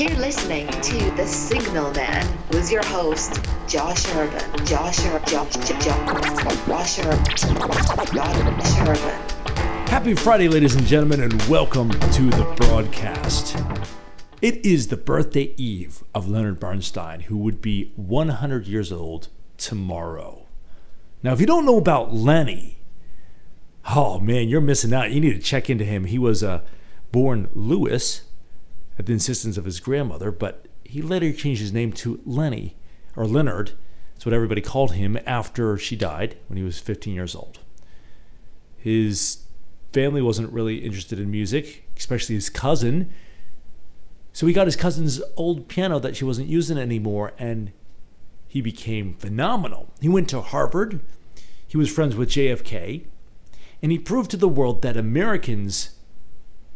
You're listening to The Signal Man with your host, Josh Urban. Josh Urban. Josh, Josh, Josh Urban. Josh Urban. Happy Friday, ladies and gentlemen, and welcome to the broadcast. It is the birthday eve of Leonard Bernstein, who would be 100 years old tomorrow. Now, if you don't know about Lenny, oh man, you're missing out. You need to check into him. He was uh, born Louis at the insistence of his grandmother, but he later changed his name to Lenny, or Leonard. That's what everybody called him after she died when he was 15 years old. His family wasn't really interested in music, especially his cousin. So he got his cousin's old piano that she wasn't using anymore, and he became phenomenal. He went to Harvard, he was friends with JFK, and he proved to the world that Americans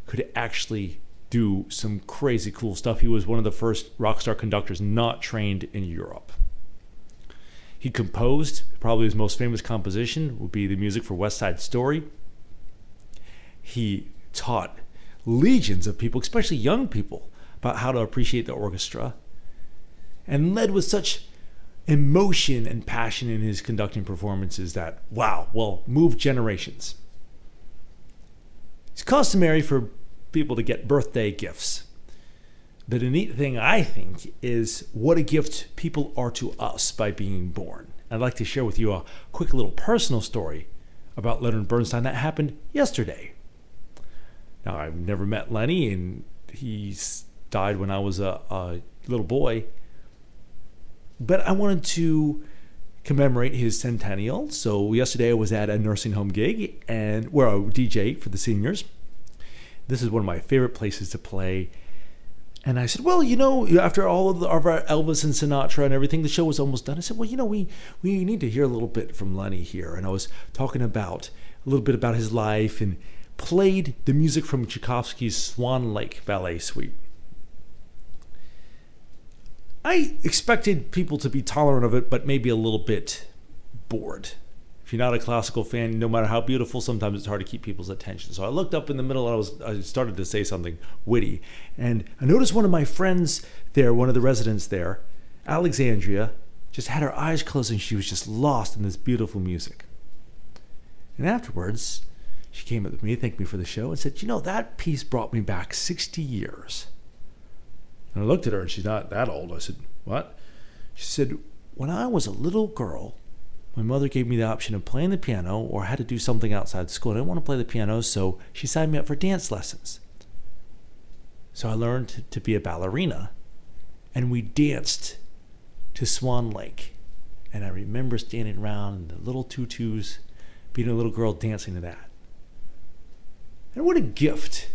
could actually do some crazy cool stuff. He was one of the first rock star conductors not trained in Europe. He composed, probably his most famous composition would be the music for West Side Story. He taught legions of people, especially young people, about how to appreciate the orchestra and led with such emotion and passion in his conducting performances that, wow, well, moved generations. It's customary for people to get birthday gifts. But the neat thing, I think, is what a gift people are to us by being born. I'd like to share with you a quick little personal story about Leonard Bernstein that happened yesterday. Now, I've never met Lenny, and he died when I was a, a little boy. But I wanted to commemorate his centennial. So yesterday I was at a nursing home gig and where I DJ for the seniors. This is one of my favorite places to play. And I said, well, you know, after all of, the, of our Elvis and Sinatra and everything, the show was almost done. I said, well, you know, we we need to hear a little bit from Lenny here. And I was talking about a little bit about his life and played the music from Tchaikovsky's Swan Lake Ballet Suite. I expected people to be tolerant of it, but maybe a little bit bored if you're not a classical fan, no matter how beautiful, sometimes it's hard to keep people's attention. So I looked up in the middle and I was I started to say something witty. And I noticed one of my friends there, one of the residents there, Alexandria, just had her eyes closed and she was just lost in this beautiful music. And afterwards, she came up to me, thanked me for the show, and said, You know, that piece brought me back 60 years. And I looked at her and she's not that old. I said, What? She said, When I was a little girl, my mother gave me the option of playing the piano or had to do something outside school. I didn't want to play the piano, so she signed me up for dance lessons. So I learned to be a ballerina, and we danced to Swan Lake. And I remember standing around in the little tutus, being a little girl dancing to that. And what a gift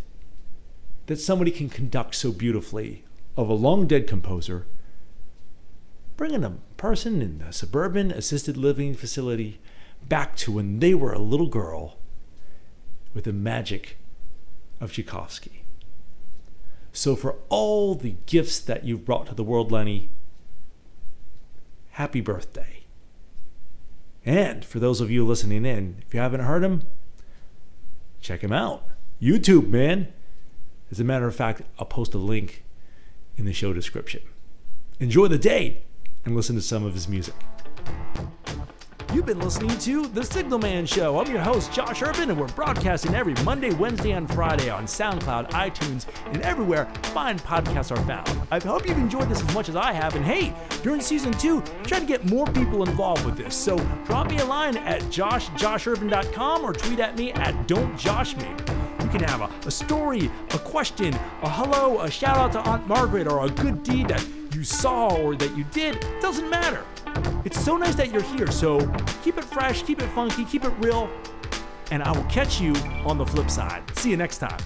that somebody can conduct so beautifully of a long dead composer bringing a person in a suburban assisted living facility back to when they were a little girl with the magic of Tchaikovsky. So, for all the gifts that you've brought to the world, Lenny, happy birthday. And for those of you listening in, if you haven't heard him, check him out. YouTube, man. As a matter of fact, I'll post a link in the show description. Enjoy the day and listen to some of his music. You've been listening to The Signal Man Show. I'm your host, Josh Urban, and we're broadcasting every Monday, Wednesday, and Friday on SoundCloud, iTunes, and everywhere fine podcasts are found. I hope you've enjoyed this as much as I have. And hey, during season two, try to get more people involved with this. So drop me a line at joshjoshurban.com or tweet at me at don'tjoshme. You can have a, a story, a question, a hello, a shout out to Aunt Margaret, or a good deed that you saw or that you did, doesn't matter. It's so nice that you're here, so keep it fresh, keep it funky, keep it real, and I will catch you on the flip side. See you next time.